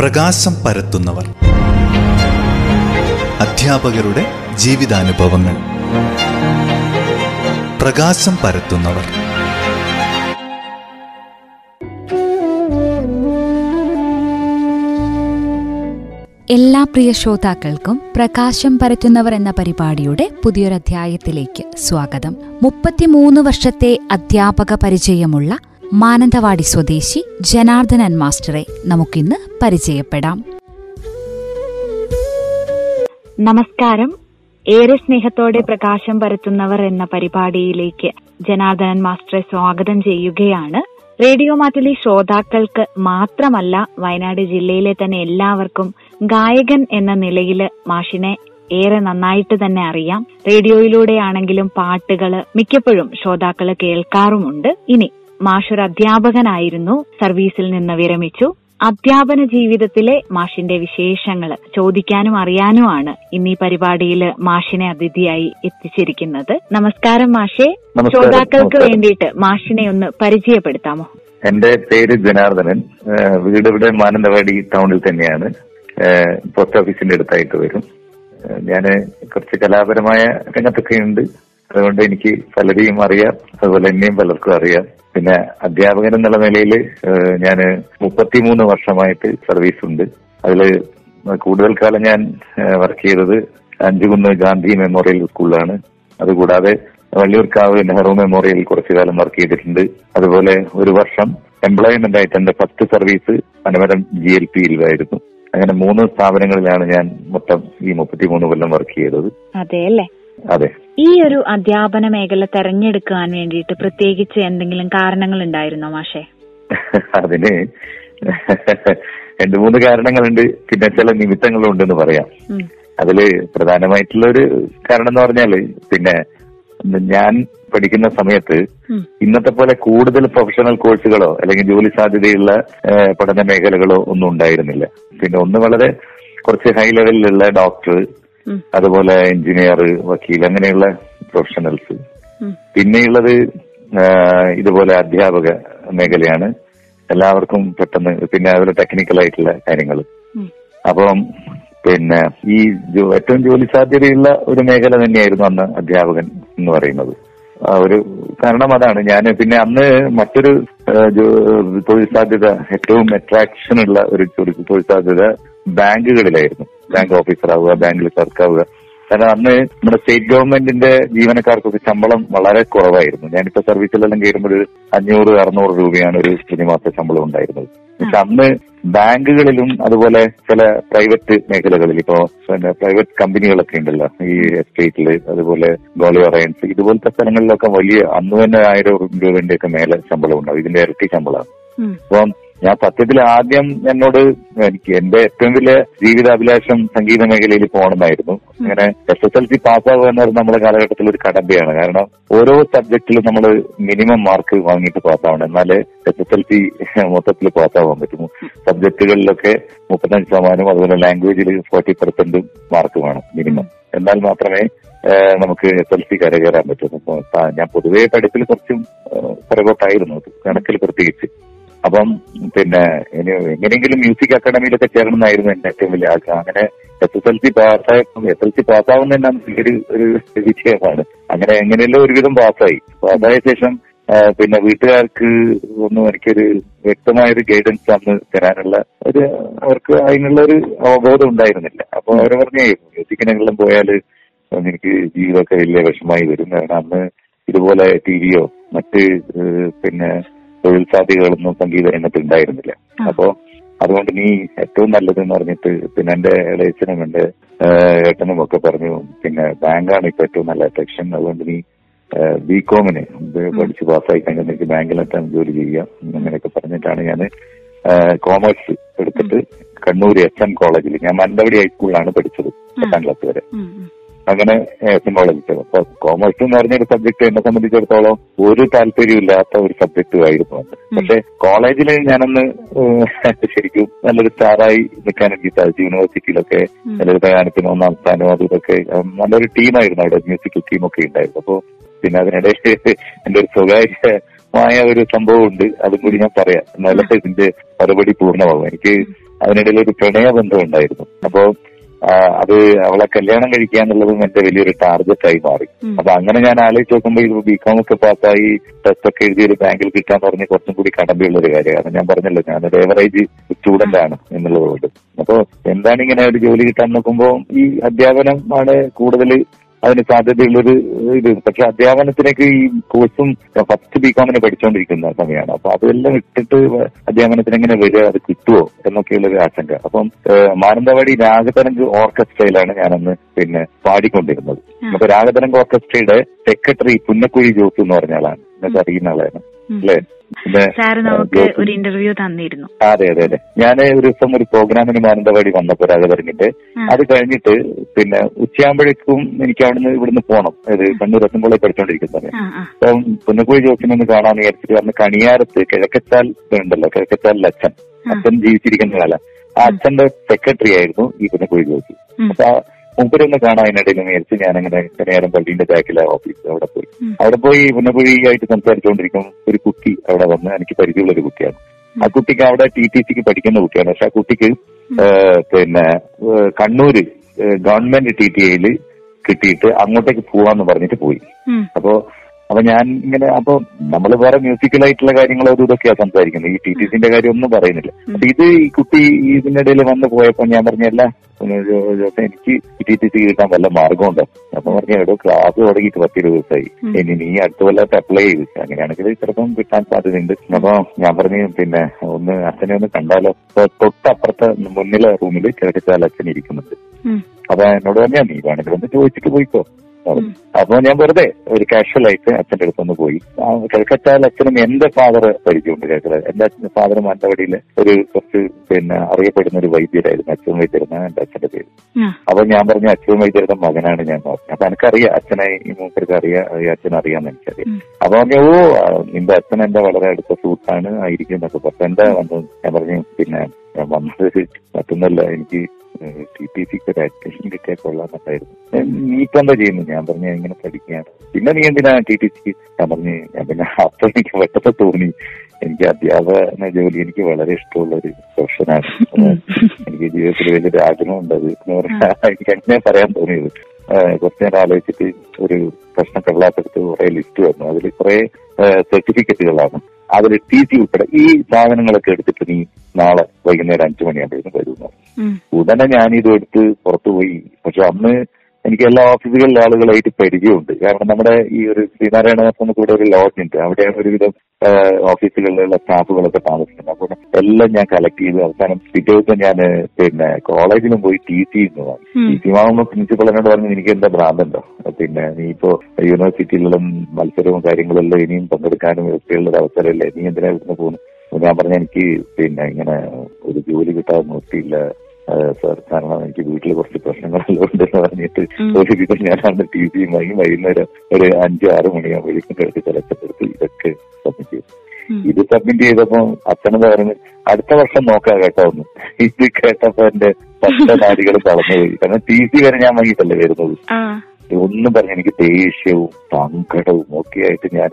പ്രകാശം പരത്തുന്നവർ. അധ്യാപകരുടെ ജീവിതാനുഭവങ്ങൾ. പ്രകാശം പരത്തുന്നവർ. എല്ലാ പ്രിയ ശ്രോതാക്കൾക്കും പ്രകാശം പരത്തുന്നവർ എന്ന പരിപാടിയുടെ പുതിയൊരധ്യായത്തിലേക്ക് സ്വാഗതം. മുപ്പത്തിമൂന്ന് വർഷത്തെ അധ്യാപക പരിചയമുള്ള മാനന്തവാടി സ്വദേശി ജനാർദ്ദനൻ മാസ്റ്ററെ നമുക്കിന്ന് പരിചയപ്പെടാം. നമസ്കാരം. ഏറെ സ്നേഹത്തോടെ പ്രകാശം പരത്തുന്നവർ എന്ന പരിപാടിയിലേക്ക് ജനാർദ്ദനൻ മാസ്റ്ററെ സ്വാഗതം ചെയ്യുകയാണ്. റേഡിയോ മാറ്റിലെ ശ്രോതാക്കൾക്ക് മാത്രമല്ല വയനാട് ജില്ലയിലെ തന്നെ എല്ലാവർക്കും ഗായകൻ എന്ന നിലയിൽ മാഷിനെ ഏറെ നന്നായിട്ട് തന്നെ അറിയാം. റേഡിയോയിലൂടെയാണെങ്കിലും പാട്ടുകൾ മിക്കപ്പോഴും ശ്രോതാക്കൾ കേൾക്കാറുമുണ്ട്. ഇനി മാഷൊരു അധ്യാപകനായിരുന്നു. സർവീസിൽ നിന്ന് വിരമിച്ചു. അധ്യാപന ജീവിതത്തിലെ മാഷിന്റെ വിശേഷങ്ങൾ ചോദിക്കാനും അറിയാനുമാണ് ഇന്ന് ഈ പരിപാടിയിൽ മാഷിനെ അതിഥിയായി എത്തിച്ചിരിക്കുന്നത്. നമസ്കാരം മാഷെ. ശ്രോതാക്കൾക്ക് വേണ്ടിയിട്ട് മാഷിനെ ഒന്ന് പരിചയപ്പെടുത്താമോ? എന്റെ പേര് ജനാർദ്ദനൻ. വീട് ഇവിടെ മാനന്തവാടി ടൗണിൽ തന്നെയാണ്. പോസ്റ്റ് ഓഫീസിന്റെ അടുത്തായിട്ട് വരും. ഞാൻ കുറച്ച് കലാപരമായ രംഗത്തൊക്കെ ഉണ്ട് അതുകൊണ്ട് എനിക്ക് പലരെയും അറിയാം. അതുപോലെ എന്നെയും പലർക്കും അറിയാം. പിന്നെ അധ്യാപകൻ എന്നുള്ള നിലയിൽ ഞാൻ മുപ്പത്തിമൂന്ന് വർഷമായിട്ട് സർവീസ് ഉണ്ട്. അതിൽ കൂടുതൽ കാലം ഞാൻ വർക്ക് ചെയ്തത് അഞ്ചുകുന്ന് ഗാന്ധി മെമ്മോറിയൽ സ്കൂളിലാണ്. അതുകൂടാതെ വള്ളിയൂർക്കാവ് നെഹ്റു മെമ്മോറിയൽ കുറച്ചു കാലം വർക്ക് ചെയ്തിട്ടുണ്ട്. അതുപോലെ ഒരു വർഷം എംപ്ലോയ്മെന്റ് ആയിട്ട് എന്റെ first service Panamaram G L പിയിലായിരുന്നു അങ്ങനെ മൂന്ന് സ്ഥാപനങ്ങളിലാണ് ഞാൻ മൊത്തം ഈ മുപ്പത്തിമൂന്ന് കൊല്ലം വർക്ക് ചെയ്തത്. അതെ അല്ലേ? അതെ. ഈ ഒരു അധ്യാപന മേഖല തെരഞ്ഞെടുക്കാൻ വേണ്ടിയിട്ട് പ്രത്യേകിച്ച് എന്തെങ്കിലും കാരണങ്ങൾ ഉണ്ടായിരുന്നോ മാഷെ? അതിന് രണ്ടു മൂന്ന് കാരണങ്ങളുണ്ട്. പിന്നെ ചില നിമിത്തങ്ങളും ഉണ്ടെന്ന് പറയാം. അതിൽ പ്രധാനമായിട്ടുള്ള ഒരു കാരണം എന്ന് പറഞ്ഞാൽ പിന്നെ ഞാൻ പഠിക്കുന്ന സമയത്ത് ഇന്നത്തെ പോലെ കൂടുതൽ പ്രൊഫഷണൽ കോഴ്സുകളോ അല്ലെങ്കിൽ ജോലി സാധ്യതയുള്ള പഠന മേഖലകളോ ഒന്നും ഉണ്ടായിരുന്നില്ല. പിന്നെ ഒന്ന് വളരെ കുറച്ച് ഹൈ ലെവലിലുള്ള ഡോക്ടർ. അതുപോലെ എഞ്ചിനീയർ വക്കീൽ അങ്ങനെയുള്ള പ്രൊഫഷണൽസ്. പിന്നെയുള്ളത് ഇതുപോലെ അധ്യാപക മേഖലയാണ്. എല്ലാവർക്കും പെട്ടെന്ന് പിന്നെ അതുപോലെ ടെക്നിക്കൽ ആയിട്ടുള്ള കാര്യങ്ങൾ. അപ്പം പിന്നെ ഈ ഏറ്റവും ജോലി സാധ്യതയുള്ള ഒരു മേഖല തന്നെയായിരുന്നു അന്ന് അധ്യാപകൻ എന്ന് പറയുന്നത്. ഒരു കാരണം അതാണ്. ഞാൻ പിന്നെ അന്ന് മറ്റൊരു തൊഴിൽ സാധ്യത ഏറ്റവും അട്രാക്ഷൻ ഉള്ള ഒരു തൊഴിൽ സാധ്യത ബാങ്കുകളിലായിരുന്നു. ബാങ്ക് ഓഫീസർ ആവുക ബാങ്കിൽ ക്ലർക്കാവുക കാരണം അന്ന് നമ്മുടെ സ്റ്റേറ്റ് ഗവൺമെന്റിന്റെ ജീവനക്കാർക്കൊക്കെ ശമ്പളം വളരെ കുറവായിരുന്നു. ഞാനിപ്പോ സർവീസിലെല്ലാം കയറുമ്പോൾ ഒരു അഞ്ഞൂറ് അറുന്നൂറ് രൂപയാണ് ഒരു പ്രതിമാസ ശമ്പളം ഉണ്ടായിരുന്നത്. പക്ഷെ അന്ന് ബാങ്കുകളിലും അതുപോലെ ചില പ്രൈവറ്റ് മേഖലകളിൽ ഇപ്പോ പിന്നെ പ്രൈവറ്റ് കമ്പനികളൊക്കെ ഉണ്ടല്ലോ. ഈ എസ്റ്റേറ്റിൽ അതുപോലെ ഗോളി അറയൻസ് ഇതുപോലത്തെ സ്ഥലങ്ങളിലൊക്കെ വലിയ അന്ന് തന്നെ ആയിരം രൂപന്റെ ഒക്കെ മേലെ ശമ്പളം ഉണ്ടാവും ഇതിന്റെ ഇരട്ടി ശമ്പളമാണ്. അപ്പം ഞാൻ സത്യത്തിൽ ആദ്യം എന്നോട് എനിക്ക് എന്റെ ഏറ്റവും വലിയ ജീവിതാഭിലാഷം സംഗീത മേഖലയിൽ പോകണമെന്നായിരുന്നു അങ്ങനെ എസ് എസ് എൽ സി പാസ്സാവുക പറയുന്നത് നമ്മുടെ കാലഘട്ടത്തിൽ ഒരു കടമ്പയാണ് കാരണം ഓരോ സബ്ജക്റ്റിലും നമ്മൾ മിനിമം മാർക്ക് വാങ്ങിയിട്ട് പാസ്സാവണം. എന്നാലേ എസ് എസ് എൽ സി മൊത്തത്തിൽ പാസ്സാവാൻ പറ്റും സബ്ജക്റ്റുകളിലൊക്കെ മുപ്പത്തഞ്ച് ശതമാനം അതുപോലെ ലാംഗ്വേജിൽ ഫോർട്ടി പെർസെന്റ് മാർക്ക് വേണം മിനിമം എന്നാൽ മാത്രമേ നമുക്ക് എസ് എൽ സി കരകയറാൻ പറ്റൂ. അപ്പൊ ഞാൻ പൊതുവേ പഠിപ്പിൽ കുറച്ചും പുറകോട്ടായിരുന്നു. കണക്കിൽ പ്രത്യേകിച്ച്. അപ്പം പിന്നെ ഇനി എങ്ങനെയെങ്കിലും മ്യൂസിക് അക്കാഡമിയിലൊക്കെ ചേരണം എന്നായിരുന്നു എന്റെ ഏറ്റവും വലിയ ആഗ്രഹം. അങ്ങനെ എസ് എസ് എൽ സി പാസ്സായ എസ് എൽ സി പാസ്സാവുന്ന തന്നെ വലിയൊരു ഒരു വിജയമാണ്. അങ്ങനെ എങ്ങനെയല്ലോ ഒരുവിധം പാസ്സായി. പാസ്സായ ശേഷം പിന്നെ വീട്ടുകാർക്ക് ഒന്നും എനിക്കൊരു വ്യക്തമായ ഒരു ഗൈഡൻസ് അന്ന് തരാനുള്ള ഒരു അവർക്ക് അതിനുള്ള ഒരു അവബോധം ഉണ്ടായിരുന്നില്ല. അപ്പൊ അവർ പറഞ്ഞേ മ്യൂസിക്കിനെല്ലാം പോയാൽ എനിക്ക് ജീവിതമൊക്കെ വലിയ വിഷമായി വരും കാരണം അന്ന് ഇതുപോലെ ടി വിയോ മറ്റ് പിന്നെ തൊഴിൽ സാധ്യതകളൊന്നും സംഗീത രംഗത്ത് ഉണ്ടായിരുന്നില്ല. അപ്പോ അതുകൊണ്ട് നീ ഏറ്റവും നല്ലത് എന്ന് പറഞ്ഞിട്ട് പിന്നെ എന്റെ ഇളയച്ചനും എന്റെ ഏട്ടനും ഒക്കെ പറഞ്ഞു പിന്നെ ബാങ്കാണ് ഇപ്പൊ ഏറ്റവും നല്ല അട്രാക്ഷൻ. അതുകൊണ്ട് നീ ബി കോമിന് പഠിച്ച് പാസ്സായി കഴിഞ്ഞാൽ എനിക്ക് ബാങ്കിലെത്താൻ ജോലി ചെയ്യാം അങ്ങനെയൊക്കെ പറഞ്ഞിട്ടാണ് ഞാൻ കോമേഴ്സ് എടുത്തിട്ട് കണ്ണൂർ എസ് എൻ കോളേജിൽ ഞാൻ മാനന്തവാടി ഹൈസ്കൂളിലാണ് പഠിച്ചത് പത്താം ക്ലാസ് വരെ. അങ്ങനെ കോളേജിൽ അപ്പൊ കോമേഴ്സ് എന്ന് പറഞ്ഞൊരു സബ്ജക്ട് എന്നെ സംബന്ധിച്ചിടത്തോളം ഒരു താല്പര്യമില്ലാത്ത ഒരു സബ്ജക്ട് ആയിരുന്നു അത്. പക്ഷെ കോളേജിൽ ഞാനന്ന് ശരിക്കും നല്ലൊരു സ്റ്റാറായി നിൽക്കാൻ എനിക്ക് സാധിച്ചു. യൂണിവേഴ്സിറ്റിയിലൊക്കെ നല്ലൊരു ഗാനത്തിന് ഒന്നാം സ്ഥാനം അതും ഇതൊക്കെ നല്ലൊരു ടീമായിരുന്നു അവിടെ. മ്യൂസിക്കൽ ടീമൊക്കെ ഉണ്ടായിരുന്നു. അപ്പോ പിന്നെ അതിനിടയിൽ എന്റെ ഒരു സ്വകാര്യമായ ഒരു സംഭവം ഉണ്ട്. അതും കൂടി ഞാൻ പറയാം. എന്നാലേ ഇതിന്റെ മറുപടി പൂർണമാകും എനിക്ക് അതിനിടയിൽ ഒരു പ്രണയബന്ധം ഉണ്ടായിരുന്നു. അപ്പോ ആ, അത് അവളെ കല്യാണം കഴിക്കുക എന്നുള്ളതും എന്റെ വലിയൊരു ടാർഗറ്റ് ആയി മാറി. അപ്പൊ അങ്ങനെ ഞാൻ ആലോചിച്ച് നോക്കുമ്പോൾ ഇത് ബികോം ഒക്കെ പാസ്സായി ടെസ്റ്റ് ഒക്കെ എഴുതി ഒരു ബാങ്കിൽ കിട്ടാൻ പറഞ്ഞ് കുറച്ചും കൂടി കടമ്പയുള്ള ഒരു കാര്യമാണ്. ഞാൻ പറഞ്ഞല്ലോ ഞാനൊരു ഏവറേജ് സ്റ്റുഡന്റ് ആണ് എന്നുള്ളതുകൊണ്ട്. അപ്പൊ എന്താണ് ഇങ്ങനെ ഒരു ജോലി കിട്ടാൻ നോക്കുമ്പോൾ ഈ അധ്യാപനം ആണ് കൂടുതൽ അതിന് സാധ്യതയുള്ളൊരു ഇത്. പക്ഷെ അധ്യാപനത്തിലേക്ക് ഈ കോഴ്സും ഫസ്റ്റ് ബികോമിനെ പഠിച്ചുകൊണ്ടിരിക്കുന്ന സമയമാണ് അപ്പൊ അതെല്ലാം ഇട്ടിട്ട് അധ്യാപനത്തിന് എങ്ങനെ വരിക അത് കിട്ടുമോ എന്നൊക്കെയുള്ള ഒരു ആശങ്ക. അപ്പം മാനന്തവാടി രാഗതരംഗ് ഓർക്കസ്ട്രയിലാണ് ഞാനന്ന് പിന്നെ പാടിക്കൊണ്ടിരുന്നത്. അപ്പൊ രാഗതരംഗ് ഓർക്കസ്ട്രയുടെ സെക്രട്ടറി പുന്നക്കുഴി ജോസ് എന്ന് പറഞ്ഞ ആളാണ്. ഉം. അല്ലേ? സാർ നമുക്ക് ഒരു ഇന്റർവ്യൂ തന്നിരുന്നു. അതെ അതെ അതെ. ഞാൻ ഒരു ദിവസം ഒരു പ്രോഗ്രാമിന് മാനന്തവാടി വന്നപ്പോ രാഗതരങ്ങിന്റെ പറഞ്ഞിട്ട് അത് കഴിഞ്ഞിട്ട് പിന്നെ ഉച്ചയാകുമ്പോഴേക്കും എനിക്ക് അവിടുന്ന് ഇവിടുന്ന് പോകണം അതായത് കണ്ണൂർ എത്തുമ്പോഴേ പഠിച്ചോണ്ടിരിക്കുന്നത് അപ്പം പുന്നക്കുഴി ജോസിനെ ഒന്ന് കാണാൻ വിചാരിച്ചിട്ട് പറഞ്ഞ കണിയാരത്ത് കിഴക്കച്ചാൽ ഉണ്ടല്ലോ കിഴക്കച്ചാലിൽ അച്ഛൻ. അച്ഛൻ ജീവിച്ചിരിക്കുന്ന കാലം. ആ അച്ഛന്റെ സെക്രട്ടറി ആയിരുന്നു ഈ പുന്നക്കുഴി ജോസി. അപ്പൊ മൂപ്പരൊന്ന് കാണാൻ അതിനിടയിൽ ഞാൻ അങ്ങനെ കണിയാരം പള്ളിന്റെ ബാക്കിലെ ഓഫീസ് അവിടെ പോയി. അവിടെ പോയി പുനപുഴിയായിട്ട് സംസാരിച്ചുകൊണ്ടിരിക്കും ഒരു കുട്ടി അവിടെ വന്ന് എനിക്ക് പരിചയമുള്ള ഒരു കുട്ടിയാണ് ആ കുട്ടിക്ക് അവിടെ ടി ടി സിക്ക് പഠിക്കുന്ന കുട്ടിയാണ്. പക്ഷെ ആ കുട്ടിക്ക് പിന്നെ കണ്ണൂര് ഗവൺമെന്റ് ടി ടി ഐയിൽ കിട്ടിയിട്ട് അങ്ങോട്ടേക്ക് പോവാന്ന് പറഞ്ഞിട്ട് പോയി. അപ്പോ അപ്പൊ ഞാൻ ഇങ്ങനെ അപ്പൊ നമ്മൾ വേറെ മ്യൂസിക്കലായിട്ടുള്ള കാര്യങ്ങൾ ഒരു ഇതൊക്കെയാ സംസാരിക്കുന്നത്. ഈ ടി ടി സിന്റെ കാര്യം ഒന്നും പറയുന്നില്ല. അപ്പൊ ഇത് ഈ കുട്ടി ഇതിനിടയിൽ വന്ന് പോയപ്പോ ഞാൻ പറഞ്ഞല്ല എനിക്ക് ടി ടി സി കിട്ടാൻ വല്ല മാർഗമുണ്ടോ അപ്പൊ പറഞ്ഞ എടോ ക്ലാസ് തുടങ്ങിയിട്ട് പത്തി ദിവസമായി ഇനി നീ അടുത്ത കൊല്ലത്ത് അപ്ലൈ ചെയ്ത്. അങ്ങനെയാണെങ്കിൽ ചിലപ്പം കിട്ടാൻ സാധ്യതയുണ്ട്. അപ്പൊ ഞാൻ പറഞ്ഞു പിന്നെ ഒന്ന് അച്ഛനെ ഒന്ന് കണ്ടാലോ? തൊട്ടപ്പുറത്തെ മുന്നിലെ റൂമിൽ കിഴക്കച്ചാൽ അച്ഛൻ ഇരിക്കുന്നുണ്ട്. അപ്പൊ എന്നോട് പറഞ്ഞാ നീ വേണമെങ്കിൽ ഒന്ന് ചോദിച്ചിട്ട് പോയിക്കോ. അപ്പൊ ഞാൻ വെറുതെ ഒരു കാഷ്വൽ ആയിട്ട് അച്ഛന്റെ അടുത്തൊന്ന് പോയി. കിഴക്കച്ചാൽ അച്ഛനും എന്റെ ഫാദർ പരിചയമുണ്ട് കേൾക്കുന്നത് എന്റെ അച്ഛന്റെ ഫാദർ മാനന്തവാടിയിലെ ഒരു കുറച്ച് പിന്നെ അറിയപ്പെടുന്ന ഒരു വൈദ്യരായിരുന്നു. അച്ഛൻ വൈദ്യരുന്ന എന്റെ അച്ഛന്റെ പേര്. അപ്പൊ ഞാൻ പറഞ്ഞു അച്ഛൻ വൈദ്യരുടെ മകനാണ് ഞാൻ. പറഞ്ഞു അപ്പൊ എനിക്കറിയാം അച്ഛനെ ഈ മൂപ്പർക്ക് അറിയാം അച്ഛനെ അച്ഛൻ അറിയാന്ന് എനിക്കറിയാം. അപ്പൊ പറഞ്ഞു ഓ നിന്റെ അച്ഛൻ എന്റെ വളരെ അടുത്ത സുഹൃത്താണ് ആയിരിക്കും എന്നൊക്കെ പറഞ്ഞു. എന്താ വന്നത്? ഞാൻ പറഞ്ഞു പിന്നെ വന്നത് മറ്റൊന്നല്ല എനിക്ക് ടി ടി സിക്ക് ഒരു അഡ്മിഷൻ കിട്ടിയാൽ കൊള്ളാമെന്നുണ്ടായിരുന്നു നീ ഇപ്പൊ എന്താ ചെയ്യുന്നു? ഞാൻ പറഞ്ഞു ഇങ്ങനെ പഠിക്കുകയാണ്. പിന്നെ നീ എന്തിനാ ടി ടി സിക്ക് ഞാൻ പറഞ്ഞു ഞാൻ പിന്നെ അപ്പൊ എനിക്ക് പെട്ടെന്ന് തോന്നി. എനിക്ക് അധ്യാപന ജോലി എനിക്ക് വളരെ ഇഷ്ടമുള്ള ഒരു പ്രൊഫഷനാണ് എനിക്ക് ജീവിതത്തിൽ വലിയൊരു ആഗ്രഹമുണ്ട് അത്. എന്ന് പറഞ്ഞാൽ എനിക്ക് അങ്ങനെ പറയാൻ തോന്നിയത്. കുറച്ച് നേരം ആലോചിച്ചിട്ട് ഒരു പ്രശ്നം കള്ളാത്തടുത്ത് കുറെ ലിസ്റ്റ് വന്നു. അതിൽ കുറെ സർട്ടിഫിക്കറ്റുകളാണ് അതിൽ ടി സി ഉൾപ്പെടെ ഈ സാധനങ്ങളൊക്കെ എടുത്തിട്ട് നീ നാളെ വൈകുന്നേരം അഞ്ചു മണിയാകുമ്പോഴേക്കും വരുന്നു. ഉടനെ ഞാൻ ഇത് എടുത്ത് പുറത്തു പോയി. പക്ഷെ അന്ന് എനിക്ക് എല്ലാ ഓഫീസുകളിലെ ആളുകളായിട്ട് പരിചയമുണ്ട്. കാരണം നമ്മുടെ ഈ ഒരു ശ്രീനാരായണ കൂടെ ഒരു ലോഡ്ജ് ഉണ്ട്. അവിടെയാണ് ഒരുവിധം ഓഫീസുകളിലുള്ള സ്റ്റാഫുകളൊക്കെ താമസിക്കുന്നത്. അപ്പോൾ എല്ലാം ഞാൻ കളക്ട് ചെയ്ത് അവസാനം പിറ്റേ ദിവസം ഞാൻ പിന്നെ കോളേജിലും പോയി ടി സി എന്ന് വാങ്ങി. ടി സി വാങ്ങുമ്പോൾ പ്രിൻസിപ്പൾ എന്നോട് പറഞ്ഞു എനിക്ക് എന്താ ഭ്രാന്തുണ്ടോ? പിന്നെ നീ ഇപ്പോ യൂണിവേഴ്സിറ്റിയിലും മത്സരവും കാര്യങ്ങളെല്ലാം ഇനിയും പങ്കെടുക്കാനും ഒക്കെയുള്ള ഒരു അവസരമല്ലേ? നീ എന്തിനാ ഇവിടുന്ന് പോകുന്നു ഞാൻ പറഞ്ഞ എനിക്ക് പിന്നെ ഇങ്ങനെ ഒരു ജോലി കിട്ടാൻ നോക്കിയില്ല സാർ കാരണം എനിക്ക് വീട്ടിൽ കുറച്ച് പ്രശ്നങ്ങളെല്ലാം ഉണ്ടെന്ന് പറഞ്ഞിട്ട് വിധം ഞാൻ അന്ന് ടി വി വാങ്ങി വൈകുന്നേരം ഒരു അഞ്ച് ആറ് മണിയാകുമ്പോഴേക്കും കിടത്തി തിരച്ചെടുത്ത് ഇതൊക്കെ സബ്മിറ്റ് ചെയ്തു. ഇത് സബ്മിറ്റ് ചെയ്തപ്പോ അച്ഛനെന്ന് പറഞ്ഞു അടുത്ത വർഷം നോക്കാം കേട്ടോ ഒന്ന് ഇത് കേട്ടപ്പോ എന്റെ പത്ത നാടികൾ തളർന്നുപോയി കാരണം ടി സി വരെ ഞാൻ വാങ്ങിയിട്ടല്ലേ വരുന്നത്. ഒന്നും പറഞ്ഞ എനിക്ക് ദേഷ്യവും സങ്കടവും ഒക്കെ ആയിട്ട് ഞാൻ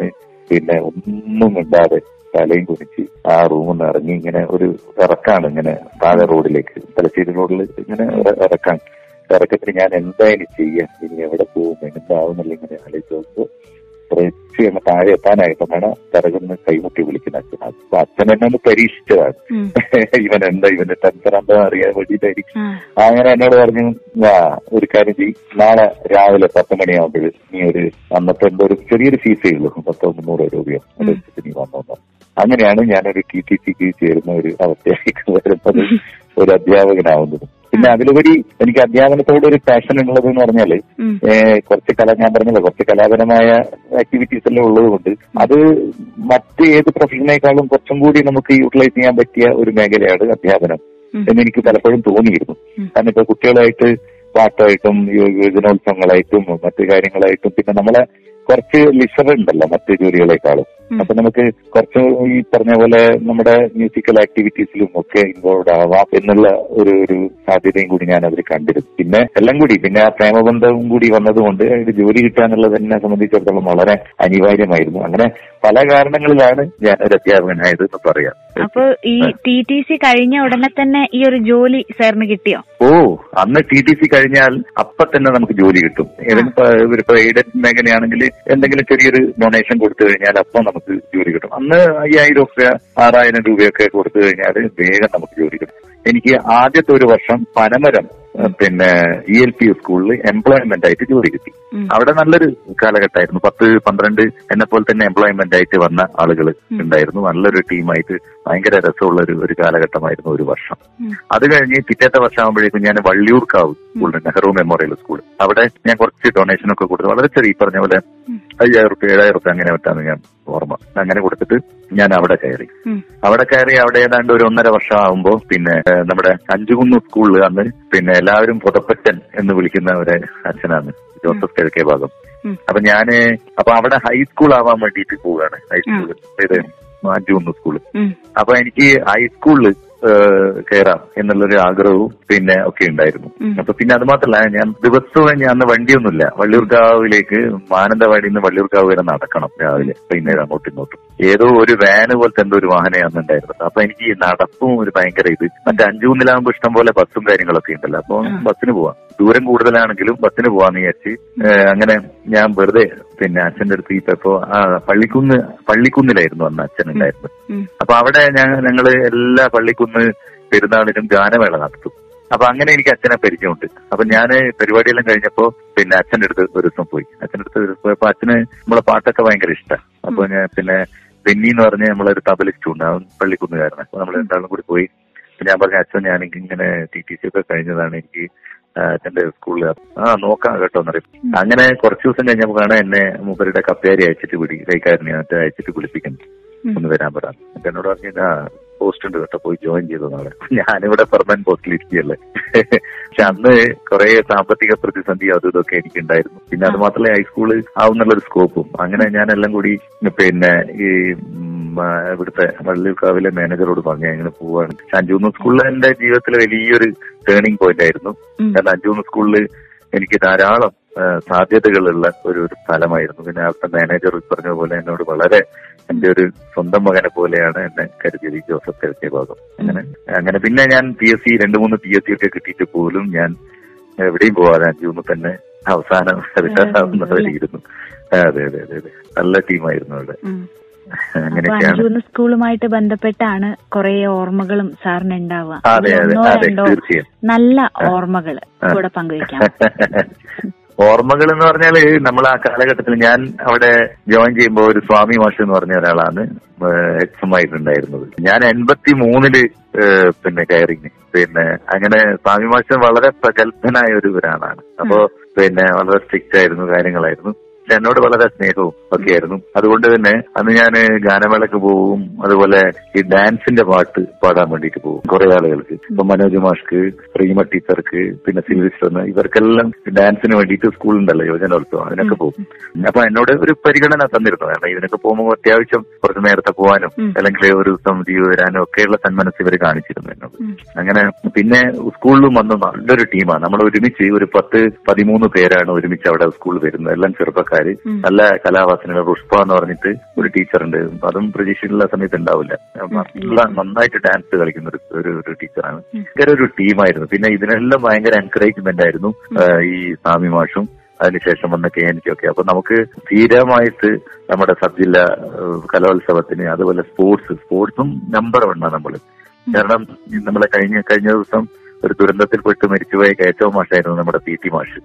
പിന്നെ ഒന്നും മിണ്ടാതെ തലയും കുനിച്ച് ആ റൂമിൽ നിന്ന് ഇറങ്ങി ഇങ്ങനെ ഒരു ഇറക്കാണ് ഇങ്ങനെ താഴെ റോഡിലേക്ക്. തലശ്ശേരി റോഡിൽ ഇങ്ങനെ ഇറ- ഇറക്കാൻ. ഇറക്കത്തിന് ഞാൻ എന്തായാലും ചെയ്യാൻ ഇനി എവിടെ പോകും എന്താവുന്നില്ല ഇങ്ങനെ ആലോചിച്ച് നോക്കുമ്പോ കുറച്ച് അങ്ങ് താഴെ എത്താനായിട്ടാണ് തരകുന്ന കൈമുട്ടി വിളിക്കുന്ന അച്ഛൻ അപ്പൊ അച്ഛൻ എന്നെ ഒന്ന് പരീക്ഷിച്ചതാണ്. ഇവൻ എന്താ ഇവന്റെ എന്താ അറിയാൻ വേണ്ടിയിട്ടായിരിക്കും. അങ്ങനെ എന്നോട് പറഞ്ഞു "ആ, ഒരു കാര്യം ചെയ്യ്. നാളെ രാവിലെ പത്ത് മണിയാകുമ്പോൾ നീ ഒരു അന്നത്തെ എന്തോ ഒരു ചെറിയൊരു ഫീസേ ഉള്ളൂ. പത്തോ മുന്നൂറോ രൂപയോ. അത് വെച്ചിട്ട് നീ അങ്ങനെയാണ് ഞാനൊരു ടി ടി സിക്ക് ചേരുന്ന ഒരു അവസ്ഥയിലേക്ക് വരുന്നത്. ഒരു അധ്യാപകനാവുന്നത്. പിന്നെ അതിലുപരി എനിക്ക് അധ്യാപനത്തോട് ഒരു പാഷൻ ഉള്ളത് എന്ന് പറഞ്ഞാൽ കുറച്ച് കല ഞാൻ പറഞ്ഞല്ലോ കുറച്ച് കലാപരമായ ആക്ടിവിറ്റീസ് എല്ലാം ഉള്ളത് കൊണ്ട് അത് മറ്റ് ഏത് പ്രൊഫഷനേക്കാളും കുറച്ചും കൂടി നമുക്ക് യൂട്ടിലൈസ് ചെയ്യാൻ പറ്റിയ ഒരു മേഖലയാണ് അധ്യാപനം എന്ന് എനിക്ക് പലപ്പോഴും തോന്നിയിരുന്നു. കാരണം ഇപ്പൊ കുട്ടികളായിട്ട് പാട്ടായിട്ടും യുവജനോത്സവങ്ങളായിട്ടും മറ്റു കാര്യങ്ങളായിട്ടും പിന്നെ നമ്മളെ കുറച്ച് ലിസർ ഉണ്ടല്ലോ മറ്റു ജോലികളെക്കാളും. അപ്പൊ നമുക്ക് കുറച്ച് ഈ പറഞ്ഞ പോലെ നമ്മുടെ മ്യൂസിക്കൽ ആക്ടിവിറ്റീസിലും ഒക്കെ ഇൻവോൾവ് ആവാം എന്നുള്ള ഒരു ഒരു സാധ്യതയും കൂടി ഞാൻ അതിൽ കണ്ടിരുന്നു. പിന്നെ എല്ലാം കൂടി പിന്നെ ആ പ്രേമബന്ധവും കൂടി വന്നതുകൊണ്ട് ജോലി കിട്ടുക എന്നെ സംബന്ധിച്ചിടത്തോളം വളരെ അനിവാര്യമായിരുന്നു. അങ്ങനെ പല കാരണങ്ങളിലാണ് ഞാൻ ഒരു അധ്യാപകനായത് എന്ന് പറയാം. അപ്പൊ ഈ ടി ടി സി കഴിഞ്ഞ ഉടനെ തന്നെ ഈ ഒരു ജോലി സാറിന് കിട്ടിയോ? ഓ അന്ന് ടി ടി സി കഴിഞ്ഞാൽ അപ്പൊ തന്നെ നമുക്ക് ജോലി കിട്ടും. ഏതെങ്കിലും എയ്ഡഡ് മേഖലയാണെങ്കിൽ എന്തെങ്കിലും ചെറിയൊരു ഡൊണേഷൻ കൊടുത്തു കഴിഞ്ഞാൽ അപ്പൊ നമുക്ക് ജോലി കിട്ടും. അന്ന് അയ്യായിരം രൂപ ആറായിരം രൂപയൊക്കെ കൊടുത്തു കഴിഞ്ഞാൽ വേഗം നമുക്ക് ജോലി കിട്ടും. എനിക്ക് ആദ്യത്തെ ഒരു വർഷം പനമരം പിന്നെ ഇ എൽ പി സ്കൂളിൽ എംപ്ലോയ്മെന്റ് ആയിട്ട് ജോലി കിട്ടി. അവിടെ നല്ലൊരു കാലഘട്ടമായിരുന്നു. പത്ത് പന്ത്രണ്ട് എന്നെ പോലെ തന്നെ എംപ്ലോയ്മെന്റ് ആയിട്ട് വന്ന ആളുകൾ ഉണ്ടായിരുന്നു. നല്ലൊരു ടീമായിട്ട് ഭയങ്കര രസമുള്ള ഒരു ഒരു കാലഘട്ടമായിരുന്നു ഒരു വർഷം. അത് കഴിഞ്ഞ് പിറ്റേത്തെ വർഷം ആകുമ്പോഴേക്കും ഞാൻ വള്ളിയൂർക്കാവ് സ്കൂളിൽ നെഹ്റു മെമ്മോറിയൽ സ്കൂൾ അവിടെ ഞാൻ കുറച്ച് ഡൊണേഷൻ ഒക്കെ കൊടുത്തു. വളരെ ചെറിയ പറഞ്ഞ പോലെ. അയ്യായിരം റുപ്യ ഏഴായിരം റുപ്യ അങ്ങനെ വിട്ടാന്ന് ഞാൻ ഓർമ്മ. അങ്ങനെ കൊടുത്തിട്ട് ഞാൻ അവിടെ കയറി. അവിടെ കയറി അവിടെ ഏതാണ്ട് ഒരു ഒന്നര വർഷം ആകുമ്പോ പിന്നെ നമ്മുടെ അഞ്ചുകുന്ന് സ്കൂളിൽ അന്ന് പിന്നെ എല്ലാവരും പുതപ്പറ്റൻ എന്ന് വിളിക്കുന്ന ഒരു അച്ഛനാണ് ജോസഫ് കിഴക്കേ ഭാഗം. അപ്പൊ ഞാൻ അപ്പൊ അവിടെ ഹൈസ്കൂൾ ആവാൻ വേണ്ടിട്ട് പോവുകയാണ്. ഹൈസ്കൂൾ ഇത് അഞ്ചുകുന്ന് സ്കൂൾ. അപ്പൊ എനിക്ക് ഹൈസ്കൂളിൽ കയറാം എന്നുള്ളൊരു ആഗ്രഹവും പിന്നെ ഒക്കെ ഉണ്ടായിരുന്നു. അപ്പൊ പിന്നെ അത് മാത്രല്ല ഞാൻ ദിവസവും ഞാൻ അന്ന് വണ്ടിയൊന്നുമില്ല. വള്ളിയൂർക്കാവിലേക്ക് മാനന്തവാടിയിൽ നിന്ന് വള്ളിയൂർക്കാവ് വരെ നടക്കണം രാവിലെ വൈകുന്നേരം അങ്ങോട്ടും ഇങ്ങോട്ടും. ഏതോ ഒരു വാന് പോലത്തെ എന്തോ ഒരു വാഹനമാണ് ഉണ്ടായിരുന്നത് അപ്പൊ എനിക്ക് നടപ്പും ഒരു ഭയങ്കര ഇത്. മറ്റേ അഞ്ചൂന്നിലാകുമ്പോ ഇഷ്ടം പോലെ ബസ്സും കാര്യങ്ങളൊക്കെ ഉണ്ടല്ലോ. അപ്പൊ ബസ്സിന് പോവാം. ദൂരം കൂടുതലാണെങ്കിലും ബസ്സിന് പോവാന്ന് വിചാരിച്ച്. അങ്ങനെ ഞാൻ വെറുതെ പിന്നെ അച്ഛന്റെ അടുത്ത് ഇപ്പൊ ആ പള്ളിക്കുന്ന് പള്ളിക്കുന്നിലായിരുന്നു അന്ന് അച്ഛൻ ഉണ്ടായിരുന്നത്. അപ്പൊ അവിടെ ഞാൻ ഞങ്ങൾ എല്ലാ പള്ളിക്കുന്ന് പെരുന്നാളിനും ഗാനമേള നടത്തും. അപ്പൊ അങ്ങനെ എനിക്ക് അച്ഛനെ പരിചയമുണ്ട്. അപ്പൊ ഞാൻ പരിപാടിയെല്ലാം കഴിഞ്ഞപ്പോ പിന്നെ അച്ഛന്റെ അടുത്ത് ഒരു ദിവസം പോയി. അച്ഛന്റെ അടുത്ത് ഒരു ദിവസം പോയപ്പോ അച്ഛന് നമ്മളെ പാട്ടൊക്കെ ഭയങ്കര ഇഷ്ടമാണ് അപ്പൊ ഞാൻ പിന്നെ ബെന്നി എന്ന് പറഞ്ഞ നമ്മളൊരു തബലിസ്റ്റ് ഉണ്ട്. അവൻ പള്ളിക്കുന്നുകാരനാണ് അപ്പൊ നമ്മൾ രണ്ടാളും കൂടി പോയി. പിന്നെ ഞാൻ പറഞ്ഞ അച്ഛൻ ഞാൻ ഇങ്ങനെ ടി ടി സി ഒക്കെ കഴിഞ്ഞതാണ്. എനിക്ക് അച്ഛന്റെ സ്കൂളിൽ ആ നോക്കാം കേട്ടോ എന്നറിയും അങ്ങനെ കുറച്ച് ദിവസം കഴിഞ്ഞപ്പോഴാണ് എന്നെ മൂപ്പരുടെ കപ്പേരി അയച്ചിട്ട് വിടി കൈക്കാരനെ മറ്റേ അയച്ചിട്ട് വിളിപ്പിക്കുന്നത്. ഒന്ന് വരാൻ പറയാം എന്നിട്ട് എന്നോട് പറഞ്ഞ പോസ്റ്റ് ഉണ്ട് കേട്ടോ പോയി ജോയിൻ ചെയ്തു നാളെ. ഞാനിവിടെ പെർമനന്റ് പോസ്റ്റിൽ ഇരിക്കുകയല്ലേ. പക്ഷെ അന്ന് കുറെ സാമ്പത്തിക പ്രതിസന്ധി അതും ഇതൊക്കെ എനിക്കുണ്ടായിരുന്നു. പിന്നെ അത് മാത്രമല്ല ഹൈസ്കൂൾ ആവുന്നുള്ളൊരു സ്കോപ്പും അങ്ങനെ ഞാനെല്ലാം കൂടി പിന്നെ ഈ ഇവിടുത്തെ വള്ളിയൂർക്കാവിലെ മാനേജറോട് പറഞ്ഞു ഇങ്ങനെ പോവാണ്. അഞ്ചൂന്ന് സ്കൂളിൽ എന്റെ ജീവിതത്തിലെ വലിയൊരു ടേണിംഗ് പോയിന്റ് ആയിരുന്നു. കാരണം അഞ്ചൂന്ന് സ്കൂളിൽ എനിക്ക് ധാരാളം സാധ്യതകളുള്ള ഒരു ഒരു സ്ഥലമായിരുന്നു. പിന്നെ അവിടുത്തെ മാനേജർ പറഞ്ഞ പോലെ എന്നോട് വളരെ എന്റെ ഒരു സ്വന്തം മകനെ പോലെയാണ് എന്നെ കരുതിയത് ജോസഫ് കരുതിയ ഭാഗം. അങ്ങനെ അങ്ങനെ പിന്നെ ഞാൻ പി എസ് സി രണ്ട് മൂന്ന് പി എസ് സി ഒക്കെ കിട്ടിയിട്ട് പോലും ഞാൻ എവിടെയും പോവാതെ അഞ്ചൂന്ന് തന്നെ അവസാനം റിട്ടയറാവുന്നവരായിരുന്നു അതെ അതെ അതെ അതെ. നല്ല ടീമായിരുന്നു അവിടെ. അഞ്ചൂന്ന് സ്കൂളുമായിട്ട് ബന്ധപ്പെട്ടാണ് കുറെ ഓർമ്മകളും സാറിന് ഉണ്ടാവുക ഒന്നോ രണ്ടോ നല്ല ഓർമ്മകൾ കൂടെ പങ്കുവെക്കാം. ഓർമ്മകൾ എന്ന് പറഞ്ഞാൽ നമ്മൾ ആ കാലഘട്ടത്തിൽ ഞാൻ അവിടെ ജോയിൻ ചെയ്യുമ്പോൾ ഒരു സ്വാമി മാഷ് എന്ന് പറഞ്ഞ ഒരാളാണ് എച്ച് എം ആയിട്ടുണ്ടായിരുന്നത് ഞാൻ എൺപത്തി മൂന്നിൽ പിന്നെ കയറി. പിന്നെ അങ്ങനെ സ്വാമി മാഷ് വളരെ പ്രഗത്ഭനായ ഒരു ഒരാളാണ്. അപ്പോ പിന്നെ വളരെ സ്ട്രിക്റ്റ് ആയിരുന്നു കാര്യങ്ങളായിരുന്നു. പക്ഷെ എന്നോട് വളരെ സ്നേഹവും ഒക്കെ ആയിരുന്നു അതുകൊണ്ട് തന്നെ അന്ന് ഞാൻ ഗാനമേളക്ക് പോവും അതുപോലെ ഈ ഡാൻസിന്റെ പാട്ട് പാടാൻ വേണ്ടിയിട്ട് പോകും കുറെ ആളുകൾക്ക്. ഇപ്പൊ മനോജ് മാഷ്ക്ക് റീമ ടീച്ചർക്ക് പിന്നെ സിൽവിസ്റ്റർന്ന് ഇവർക്കെല്ലാം ഡാൻസിന് വേണ്ടിയിട്ട് സ്കൂളുണ്ടല്ലോ യുവജനോത്സവം അതിനൊക്കെ പോകും അപ്പൊ എന്നോട് ഒരു പരിഗണന തന്നിരുന്നു. കാരണം ഇതിനൊക്കെ പോകുമ്പോൾ അത്യാവശ്യം കുറച്ച് നേരത്തെ പോകാനും അല്ലെങ്കിൽ ഒരു ദിവസം ലീവ് വരാനും ഒക്കെയുള്ള സന്മനസ് ഇവർ കാണിച്ചിരുന്നു എന്നോട്. അങ്ങനെ പിന്നെ സ്കൂളിലും വന്ന നല്ലൊരു ടീമാണ്. നമ്മൾ ഒരുമിച്ച് ഒരു പത്ത് പതിമൂന്ന് പേരാണ് ഒരുമിച്ച് അവിടെ സ്കൂളിൽ വരുന്നത്. എല്ലാം ചെറുപ്പക്കാര് ഉം. നല്ല കലാവാസനകൾ പുഷ്പ എന്ന് പറഞ്ഞിട്ട് ഒരു ടീച്ചറുണ്ട്. അതും പ്രതീക്ഷയുള്ള സമയത്ത് ഉണ്ടാവില്ല. നല്ല നന്നായിട്ട് ഡാൻസ് കളിക്കുന്ന ഒരു ഒരു- ടീച്ചറാണ്. ഭയങ്കര ഒരു ടീമായിരുന്നു. പിന്നെ ഇതിനെല്ലാം ഭയങ്കര എൻകറേജ്മെന്റ് ആയിരുന്നു ഈ സ്വാമി മാഷും അതിനുശേഷം വന്ന കെ എൻ ഒക്കെ. അപ്പൊ നമുക്ക് സ്ഥിരമായിട്ട് നമ്മുടെ സബ് ജില്ല കലോത്സവത്തിന് അതുപോലെ സ്പോർട്സ് സ്പോർട്സും നമ്പർ വണ്ണാണ് നമ്മൾ. കാരണം നമ്മളെ കഴിഞ്ഞ കഴിഞ്ഞ ദിവസം ഒരു ദുരന്തത്തിൽ പെട്ട് മരിച്ചുപോയ കയറ്റോ മാഷായിരുന്നു നമ്മുടെ പി ടി മാഷ്.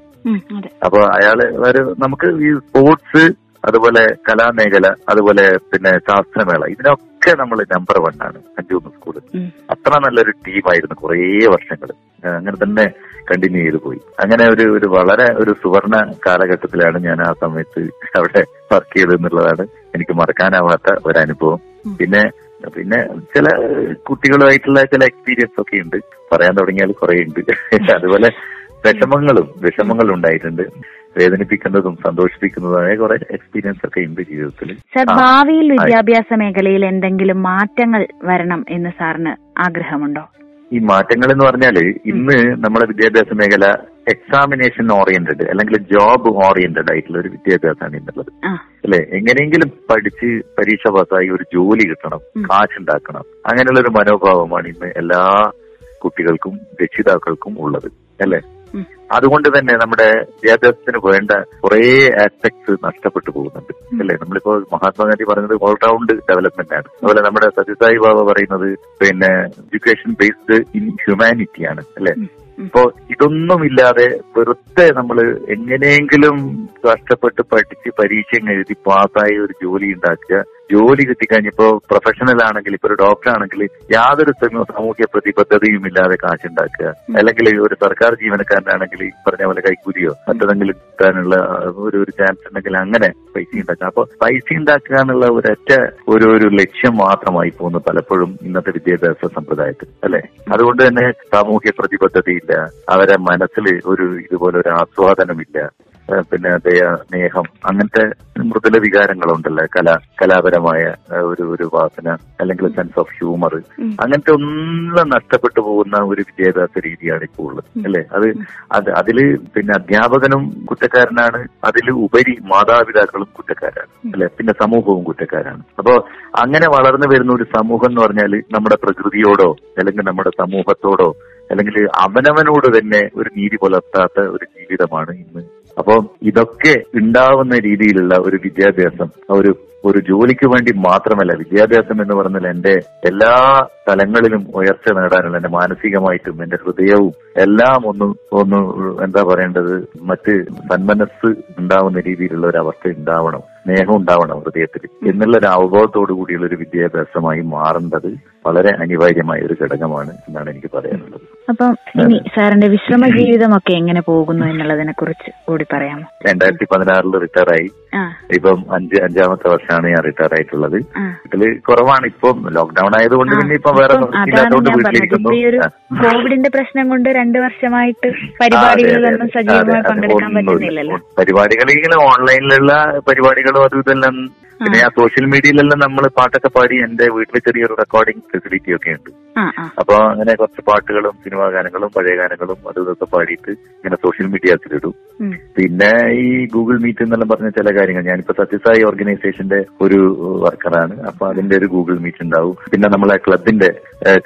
അപ്പൊ അയാൾ ഒരു നമുക്ക് ഈ സ്പോർട്സ് അതുപോലെ കലാമേഖല അതുപോലെ പിന്നെ ശാസ്ത്രമേള ഇതിനൊക്കെ നമ്മൾ നമ്പർ വൺ ആണ് അഞ്ചൂന്ന് സ്കൂൾ അത്ര നല്ലൊരു ടീമായിരുന്നു കുറേ വർഷങ്ങൾ അങ്ങനെ തന്നെ കണ്ടിന്യൂ ചെയ്തു പോയി. അങ്ങനെ ഒരു ഒരു വളരെ ഒരു സുവർണ കാലഘട്ടത്തിലാണ് ഞാൻ ആ സമയത്ത് അവിടെ വർക്ക് ചെയ്തെന്നുള്ളതാണ് എനിക്ക് മറക്കാനാവാത്ത ഒരനുഭവം. പിന്നെ പിന്നെ ചില കുട്ടികളുമായിട്ടുള്ള ചില എക്സ്പീരിയൻസ് ഒക്കെ ഉണ്ട്. പറയാൻ തുടങ്ങിയാൽ കുറെ ഉണ്ട്. അതുപോലെ വിഷമങ്ങളും വിഷമങ്ങളും ഉണ്ടായിട്ടുണ്ട്. വേദനിപ്പിക്കുന്നതും സന്തോഷിപ്പിക്കുന്നതുമായ കുറെ എക്സ്പീരിയൻസ് ഒക്കെ ഉണ്ട് ജീവിതത്തിൽ സർ ഭാവിയിൽ വിദ്യാഭ്യാസ മേഖലയിൽ എന്തെങ്കിലും മാറ്റങ്ങൾ വരണം എന്ന് സാറിന് ആഗ്രഹമുണ്ടോ? ഈ മാറ്റങ്ങൾ എന്ന് പറഞ്ഞാൽ ഇന്ന് നമ്മുടെ വിദ്യാഭ്യാസ മേഖല എക്സാമിനേഷൻ ഓറിയന്റഡ് അല്ലെങ്കിൽ ജോബ് ഓറിയന്റഡ് ആയിട്ടുള്ള ഒരു വിദ്യാഭ്യാസമാണ് ഇന്നുള്ളത്. അല്ലെ? എങ്ങനെയെങ്കിലും പഠിച്ച് പരീക്ഷ പാസ്സായി ഒരു ജോലി കിട്ടണം. കാശുണ്ടാക്കണം. അങ്ങനെയുള്ള ഒരു മനോഭാവമാണ് ഇന്ന് എല്ലാ കുട്ടികൾക്കും രക്ഷിതാക്കൾക്കും ഉള്ളത്. അല്ലെ? അതുകൊണ്ട് തന്നെ നമ്മുടെ വിദ്യാഭ്യാസത്തിന് വേണ്ട കുറെ ആസ്പെക്ട്സ് നഷ്ടപ്പെട്ടു പോകുന്നുണ്ട്. അല്ലെ? നമ്മളിപ്പോ മഹാത്മാഗാന്ധി പറഞ്ഞത് ഓൾറൗണ്ട് ഡെവലപ്മെന്റ് ആണ്. അതുപോലെ നമ്മുടെ സത്യസായി ബാബ പറയുന്നത് പിന്നെ എഡ്യൂക്കേഷൻ ബേസ്ഡ് ഇൻ ഹ്യൂമാനിറ്റി ആണ്. അല്ലെ. ഇപ്പോ ഇതൊന്നുമില്ലാതെ വെറുതെ നമ്മൾ എങ്ങനെയെങ്കിലും കഷ്ടപ്പെട്ട് പഠിച്ച് പരീക്ഷ എഴുതി പാസ്സായി ഒരു ജോലി ഉണ്ടാക്കുക. ജോലി കിട്ടിക്കഴിഞ്ഞപ്പോ പ്രൊഫഷണൽ ആണെങ്കിൽ ഇപ്പൊ ഒരു ഡോക്ടർ ആണെങ്കിൽ യാതൊരു സമ- സാമൂഹ്യ പ്രതിബദ്ധതയും ഇല്ലാതെ കാശുണ്ടാക്കുക. അല്ലെങ്കിൽ ഒരു സർക്കാർ ജീവനക്കാരനാണെങ്കിൽ ഈ പറഞ്ഞ പോലെ കൈക്കൂലിയോ മറ്റേതെങ്കിലും കിട്ടാനുള്ള ഒരു ഒരു ചാൻസ് ഉണ്ടെങ്കിൽ അങ്ങനെ പൈസ ഉണ്ടാക്കുക. അപ്പൊ പൈസ ഉണ്ടാക്കുക എന്നുള്ള ഒരൊറ്റ ഒരു ഒരു ലക്ഷ്യം മാത്രമായി പോകുന്നു പലപ്പോഴും ഇന്നത്തെ വിദ്യാഭ്യാസ സമ്പ്രദായത്തിൽ അല്ലെ? അതുകൊണ്ട് തന്നെ സാമൂഹ്യ പ്രതിബദ്ധതയില്ല. അവരെ മനസ്സിൽ ഒരു ഇതുപോലെ ഒരു ആസ്വാദനമില്ല. പിന്നെ ദയ സ്നേഹം അങ്ങനത്തെ മൃദുല വികാരങ്ങളുണ്ടല്ലോ? കല കലാപരമായ ഒരു ഒരു വാസന അല്ലെങ്കിൽ സെൻസ് ഓഫ് ഹ്യൂമർ. അങ്ങനത്തെ ഒന്നും നഷ്ടപ്പെട്ടു പോകുന്ന ഒരു വിദ്യാഭ്യാസ രീതിയാണ് ഇപ്പോൾ ഉള്ളത് അല്ലെ? അത് അത് അതിൽ പിന്നെ അധ്യാപകനും കുറ്റക്കാരനാണ്. അതിൽ ഉപരി മാതാപിതാക്കളും കുറ്റക്കാരാണ് അല്ലെ? പിന്നെ സമൂഹവും കുറ്റക്കാരാണ്. അപ്പോ അങ്ങനെ വളർന്നു വരുന്ന ഒരു സമൂഹം എന്ന് പറഞ്ഞാൽ നമ്മുടെ പ്രകൃതിയോടോ അല്ലെങ്കിൽ നമ്മുടെ സമൂഹത്തോടോ അല്ലെങ്കിൽ അവനവനോട് തന്നെ ഒരു നീതി പുലർത്താത്ത ഒരു ജീവിതമാണ് ഇന്ന് അപ്പോ ഇതൊക്കെ ഉണ്ടാവുന്ന രീതിയിലുള്ള ഒരു വിദ്യാഭ്യാസം ഒരു ഒരു ജോലിക്ക് വേണ്ടി മാത്രമല്ല വിദ്യാഭ്യാസം എന്ന് പറഞ്ഞാൽ എന്റെ എല്ലാ തലങ്ങളിലും ഉയർച്ച നേടാനുള്ള എന്റെ മാനസികമായിട്ടും എന്റെ ഹൃദയവും എല്ലാം ഒന്ന് ഒന്ന് എന്താ പറയേണ്ടത് മറ്റ് സന്മനസ് ഉണ്ടാവുന്ന രീതിയിലുള്ള ഒരു അവസ്ഥ ഉണ്ടാവണം സ്നേഹം ഉണ്ടാവണം ഹൃദയത്തിൽ. എന്നുള്ള ഒരു അവബോധത്തോടു കൂടിയുള്ള ഒരു വിദ്യാഭ്യാസമായി മാറേണ്ടത് വളരെ അനിവാര്യമായ ഒരു ഘടകമാണ് എന്നാണ് എനിക്ക് പറയാനുള്ളത്. അപ്പം ഇനി സാറിന്റെ വിശ്രമ ജീവിതമൊക്കെ എങ്ങനെ പോകുന്നു എന്നുള്ളതിനെ കുറിച്ച് കൂടി പറയാമോ? രണ്ടായിരത്തി പതിനാറിൽ റിട്ടയർ ആയി ആ. ഇപ്പം അഞ്ച് അഞ്ചാമത്തെ വർഷമാണ് ഞാൻ റിട്ടയർ ആയിട്ടുള്ളത്. വീട്ടിൽ ഇതിൽ കുറവാണ് ഇപ്പം. ലോക്ക്ഡൌൺ ആയതുകൊണ്ട് പിന്നെ ഇപ്പൊ വേറെ ഇല്ലാത്തതുകൊണ്ട് വീട്ടിലിരിക്കുന്നു. കോവിഡിന്റെ പ്രശ്നം കൊണ്ട് രണ്ടു വർഷമായിട്ട് പരിപാടികളിലൊന്നും സജീവമായി പങ്കെടുക്കാൻ പറ്റുന്നില്ലല്ലോ. ഇങ്ങനെ ഓൺലൈനിലുള്ള പരിപാടികളും അതും ഇതെല്ലാം പിന്നെ ആ സോഷ്യൽ മീഡിയയിലെല്ലാം നമ്മൾ പാട്ടൊക്കെ പാടി എന്റെ വീട്ടിൽ ചെറിയൊരു റെക്കോർഡിംഗ് ഫെസിലിറ്റി ഒക്കെ ഉണ്ട്. അപ്പൊ അങ്ങനെ കുറച്ച് പാട്ടുകളും സിനിമാ ഗാനങ്ങളും പഴയ ഗാനങ്ങളും അതും ഇതൊക്കെ പാടിയിട്ട് ഇങ്ങനെ സോഷ്യൽ മീഡിയത്തിലിടും ഉം. പിന്നെ ഈ ഗൂഗിൾ മീറ്റ് എന്നെല്ലാം പറഞ്ഞ ചില കാര്യങ്ങൾ. ഞാനിപ്പോ സത്യസായി ഓർഗനൈസേഷന്റെ ഒരു വർക്കറാണ് അപ്പൊ അതിന്റെ ഒരു ഗൂഗിൾ മീറ്റ് ഉണ്ടാവും. പിന്നെ നമ്മളെ ക്ലബിന്റെ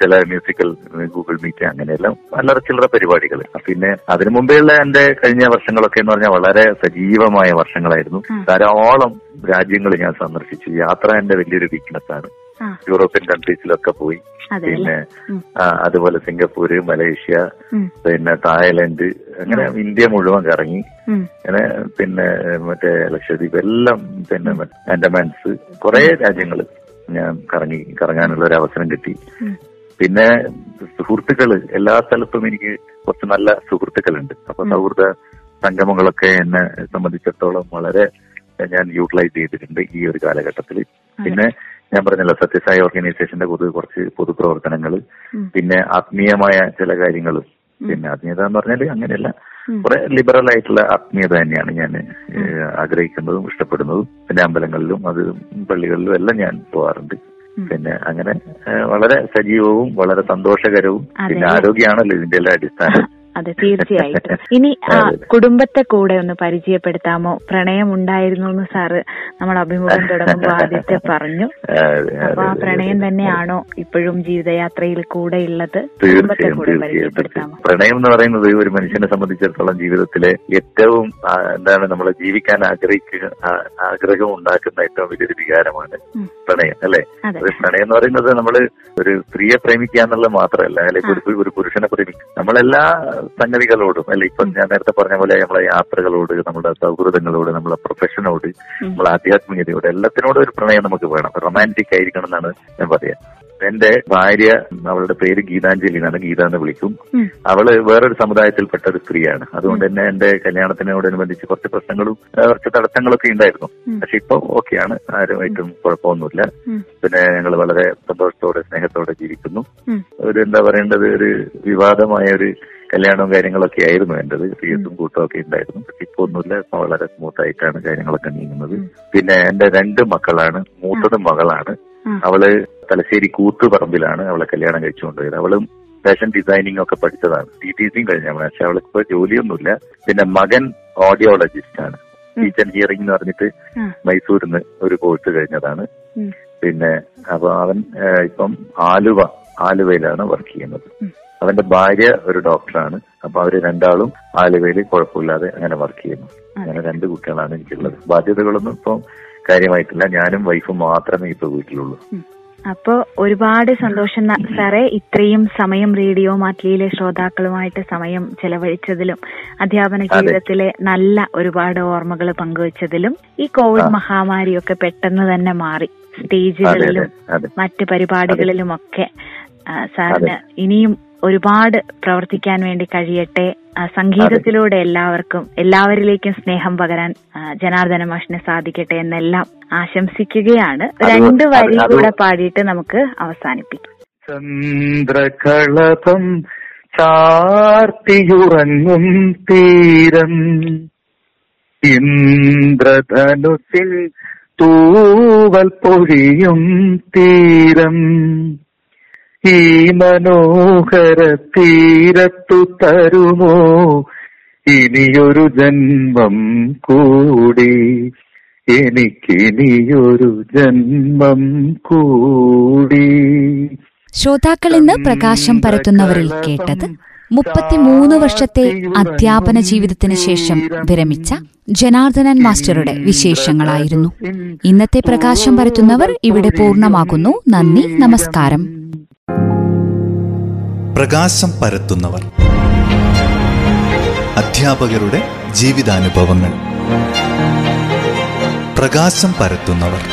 ചില മ്യൂസിക്കൽ ഗൂഗിൾ മീറ്റ് അങ്ങനെയെല്ലാം വളരെ ചില്ലറ പരിപാടികൾ. പിന്നെ അതിനു മുമ്പേയുള്ള എന്റെ കഴിഞ്ഞ വർഷങ്ങളൊക്കെ എന്ന് പറഞ്ഞാൽ വളരെ സജീവമായ വർഷങ്ങളായിരുന്നു. ധാരാളം രാജ്യങ്ങൾ ഞാൻ സന്ദർശിച്ചു. യാത്ര എന്റെ വലിയൊരു വീക്ക്നെസ് ആണ്. യൂറോപ്യൻ കൺട്രീസിലൊക്കെ പോയി. പിന്നെ അതുപോലെ സിംഗപ്പൂര് മലേഷ്യ പിന്നെ തായ്ലൻഡ് അങ്ങനെ ഇന്ത്യ മുഴുവൻ കറങ്ങി. അങ്ങനെ പിന്നെ മറ്റേ ലക്ഷദ്വീപ് എല്ലാം പിന്നെ ആൻഡമാൻസ് കുറെ രാജ്യങ്ങൾ ഞാൻ കറങ്ങി കറങ്ങാനുള്ള ഒരു അവസരം കിട്ടി. പിന്നെ സുഹൃത്തുക്കൾ എല്ലാ സ്ഥലത്തും എനിക്ക് കുറച്ച് നല്ല സുഹൃത്തുക്കളുണ്ട്. അപ്പൊ സൗഹൃദ സംഗമങ്ങളൊക്കെ എന്നെ സംബന്ധിച്ചിടത്തോളം വളരെ ഞാൻ യൂട്ടിലൈസ് ചെയ്തിട്ടുണ്ട് ഈ ഒരു കാലഘട്ടത്തിൽ. പിന്നെ ഞാൻ പറഞ്ഞല്ലോ സത്യസായി ഓർഗനൈസേഷന്റെ പൊതു കുറച്ച് പൊതുപ്രവർത്തനങ്ങൾ പിന്നെ ആത്മീയമായ ചില കാര്യങ്ങൾ പിന്നെ ആത്മീയത എന്ന് പറഞ്ഞാൽ അങ്ങനെയല്ല. കുറെ ലിബറൽ ആയിട്ടുള്ള ആത്മീയത തന്നെയാണ് ഞാൻ ആഗ്രഹിക്കുന്നതും ഇഷ്ടപ്പെടുന്നതും. പിന്നെ അമ്പലങ്ങളിലും അത് പള്ളികളിലും എല്ലാം ഞാൻ പോവാറുണ്ട്. പിന്നെ അങ്ങനെ വളരെ സജീവവും വളരെ സന്തോഷകരവും പിന്നെ ആരോഗ്യമാണല്ലോ ഇതിന്റെ എല്ലാ അടിസ്ഥാനം. അതെ തീർച്ചയായിട്ടും. ഇനി ആ, കുടുംബത്തെ കൂടെ ഒന്ന് പരിചയപ്പെടുത്താമോ? പ്രണയം ഉണ്ടായിരുന്നു എന്ന് സാറ് നമ്മൾ അഭിമുഖം തുടങ്ങുമ്പോൾ ആദ്യത്തെ പറഞ്ഞു. അപ്പൊ ആ പ്രണയം തന്നെയാണോ ഇപ്പോഴും ജീവിതയാത്രയിൽ കൂടെ ഉള്ളത്? കുടുംബത്തെ കൂടെ പരിചയപ്പെടുത്താമോ? പ്രണയം എന്ന് പറയുന്നത് ഒരു മനുഷ്യനെ സംബന്ധിച്ചിടത്തോളം ജീവിതത്തിലെ ഏറ്റവും എന്താണ് നമ്മൾ ജീവിക്കാൻ ആഗ്രഹിക്കുക ആഗ്രഹം ഉണ്ടാക്കുന്ന ഏറ്റവും വലിയൊരു വികാരമാണ് പ്രണയം അല്ലെ? പ്രണയം എന്ന് പറയുന്നത് നമ്മൾ ഒരു സ്ത്രീയെ പ്രേമിക്കുക എന്നുള്ളത് മാത്രമല്ല അല്ലെങ്കിൽ ഒരു ഒരു പുരുഷനെ പ്രേമിക്കുക. നമ്മളെല്ലാ സംഗതികളോടും അല്ലെ ഇപ്പൊ ഞാൻ നേരത്തെ പറഞ്ഞ പോലെ നമ്മളെ യാത്രകളോട് നമ്മുടെ സൗഹൃദങ്ങളോട് നമ്മളെ പ്രൊഫഷനോട് നമ്മളെ ആധ്യാത്മികതയോട് എല്ലാത്തിനോടും ഒരു പ്രണയം നമുക്ക് വേണം. റൊമാന്റിക് ആയിരിക്കണം എന്നാണ് ഞാൻ പറയാ. എന്റെ ഭാര്യ അവളുടെ പേര് ഗീതാഞ്ജലി എന്നാണ്. ഗീത എന്ന് വിളിക്കും. അവൾ വേറൊരു സമുദായത്തിൽപ്പെട്ട ഒരു സ്ത്രീയാണ്. അതുകൊണ്ട് തന്നെ എന്റെ കല്യാണത്തിനോടനുബന്ധിച്ച് കുറച്ച് പ്രശ്നങ്ങളും കുറച്ച് തടസ്സങ്ങളൊക്കെ ഉണ്ടായിരുന്നു. പക്ഷെ ഇപ്പൊ ഓക്കെയാണ്. ആരുമായിട്ടും കുഴപ്പമൊന്നുമില്ല. പിന്നെ ഞങ്ങൾ വളരെ സന്തോഷത്തോടെ സ്നേഹത്തോടെ ജീവിക്കുന്നു. ഒരു എന്താ പറയേണ്ടത്? ഒരു വിവാദമായ ഒരു കല്യാണവും കാര്യങ്ങളൊക്കെ ആയിരുന്നു എന്റേത് ഫീസും കൂട്ടും ഒക്കെ ഉണ്ടായിരുന്നു. പക്ഷെ ഇപ്പൊ ഒന്നുമില്ല. ഇപ്പൊ വളരെ സ്മൂത്ത് ആയിട്ടാണ് കാര്യങ്ങളൊക്കെ നീങ്ങുന്നത്. പിന്നെ എന്റെ രണ്ട് മക്കളാണ്. മൂത്തത് മകളാണ്. അവൾ തലശ്ശേരി കൂത്തുപറമ്പിലാണ് അവളെ കല്യാണം കഴിച്ചുകൊണ്ടുപോയത്. അവളും ഫാഷൻ ഡിസൈനിങ് ഒക്കെ പഠിച്ചതാണ്. ടി ടി സിയും കഴിഞ്ഞ. പക്ഷെ അവൾക്ക് ഇപ്പൊ ജോലിയൊന്നുമില്ല. പിന്നെ മകൻ ഓഡിയോളജിസ്റ്റ് ആണ്. ടീച്ചർ ആൻഡ് ഹിയറിംഗ് എന്ന് പറഞ്ഞിട്ട്. മൈസൂരിൽ നിന്ന് ഒരു കോഴ്സ് കഴിഞ്ഞതാണ്. പിന്നെ അപ്പൊ അവൻ ഇപ്പം ആലുവ ആലുവയിലാണ് വർക്ക് ചെയ്യുന്നത്. അവന്റെ ഭാര്യ ഒരു ഡോക്ടറാണ്. അപ്പൊ അവർ രണ്ടാളും ആലുവയിൽ കുഴപ്പമില്ലാതെ അങ്ങനെ വർക്ക് ചെയ്യുന്നു. അങ്ങനെ രണ്ട് കുട്ടികളാണ് എനിക്കുള്ളത്. ബാധ്യതകളൊന്നും ഇപ്പം കാര്യമായിട്ടില്ല. ഞാനും വൈഫും മാത്രമേ ഇപ്പൊ വീട്ടിലുള്ളൂ. അപ്പോ ഒരുപാട് സന്തോഷം സാറേ. ഇത്രയും സമയം റേഡിയോ മാറ്റ്ലിയിലെ ശ്രോതാക്കളുമായിട്ട് സമയം ചെലവഴിച്ചതിലും അധ്യാപന ജീവിതത്തിലെ നല്ല ഒരുപാട് ഓർമ്മകൾ പങ്കുവച്ചതിലും ഈ കോവിഡ് മഹാമാരിയൊക്കെ പെട്ടെന്ന് തന്നെ മാറി. സ്റ്റേജുകളിലും മറ്റ് പരിപാടികളിലുമൊക്കെ സാറിന് ഇനിയും ഒരുപാട് പ്രവർത്തിക്കാൻ വേണ്ടി കഴിയട്ടെ. സംഗീതത്തിലൂടെ എല്ലാവർക്കും എല്ലാവരിലേക്കും സ്നേഹം പകരാൻ ജനാർദ്ദന മാഷിന് സാധിക്കട്ടെ എന്നെല്ലാം ആശംസിക്കുകയാണ്. രണ്ട് വരി കൂടെ പാടിയിട്ട് നമുക്ക് അവസാനിപ്പിക്കാം. ചന്ദ്രകളഭം ചാർത്തിയുറങ്ങും തീരം. ഇന്ദ്രധനുസിൽ തൂവൽ പൊഴിയും തീരം. ഈ മനോഹര തീരത്തു തരുമോ? ഇനിയൊരു ജന്മം കൂടി. എനിക്കിനിയൊരു ജന്മം കൂടി. ശ്രോതാക്കൾ ഇന്ന് പ്രകാശം പരത്തുന്നവരിൽ കേട്ടത് മുപ്പത്തിമൂന്ന് വർഷത്തെ അധ്യാപന ജീവിതത്തിന് ശേഷം വിരമിച്ച ജനാർദ്ദനൻ മാസ്റ്ററുടെ വിശേഷങ്ങളായിരുന്നു. ഇന്നത്തെ പ്രകാശം പരത്തുന്നവർ ഇവിടെ പൂർണമാകുന്നു. നന്ദി നമസ്കാരം. പ്രകാശം പരത്തുന്നവർ. അധ്യാപകരുടെ ജീവിതാനുഭവങ്ങൾ. പ്രകാശം പരത്തുന്നവർ.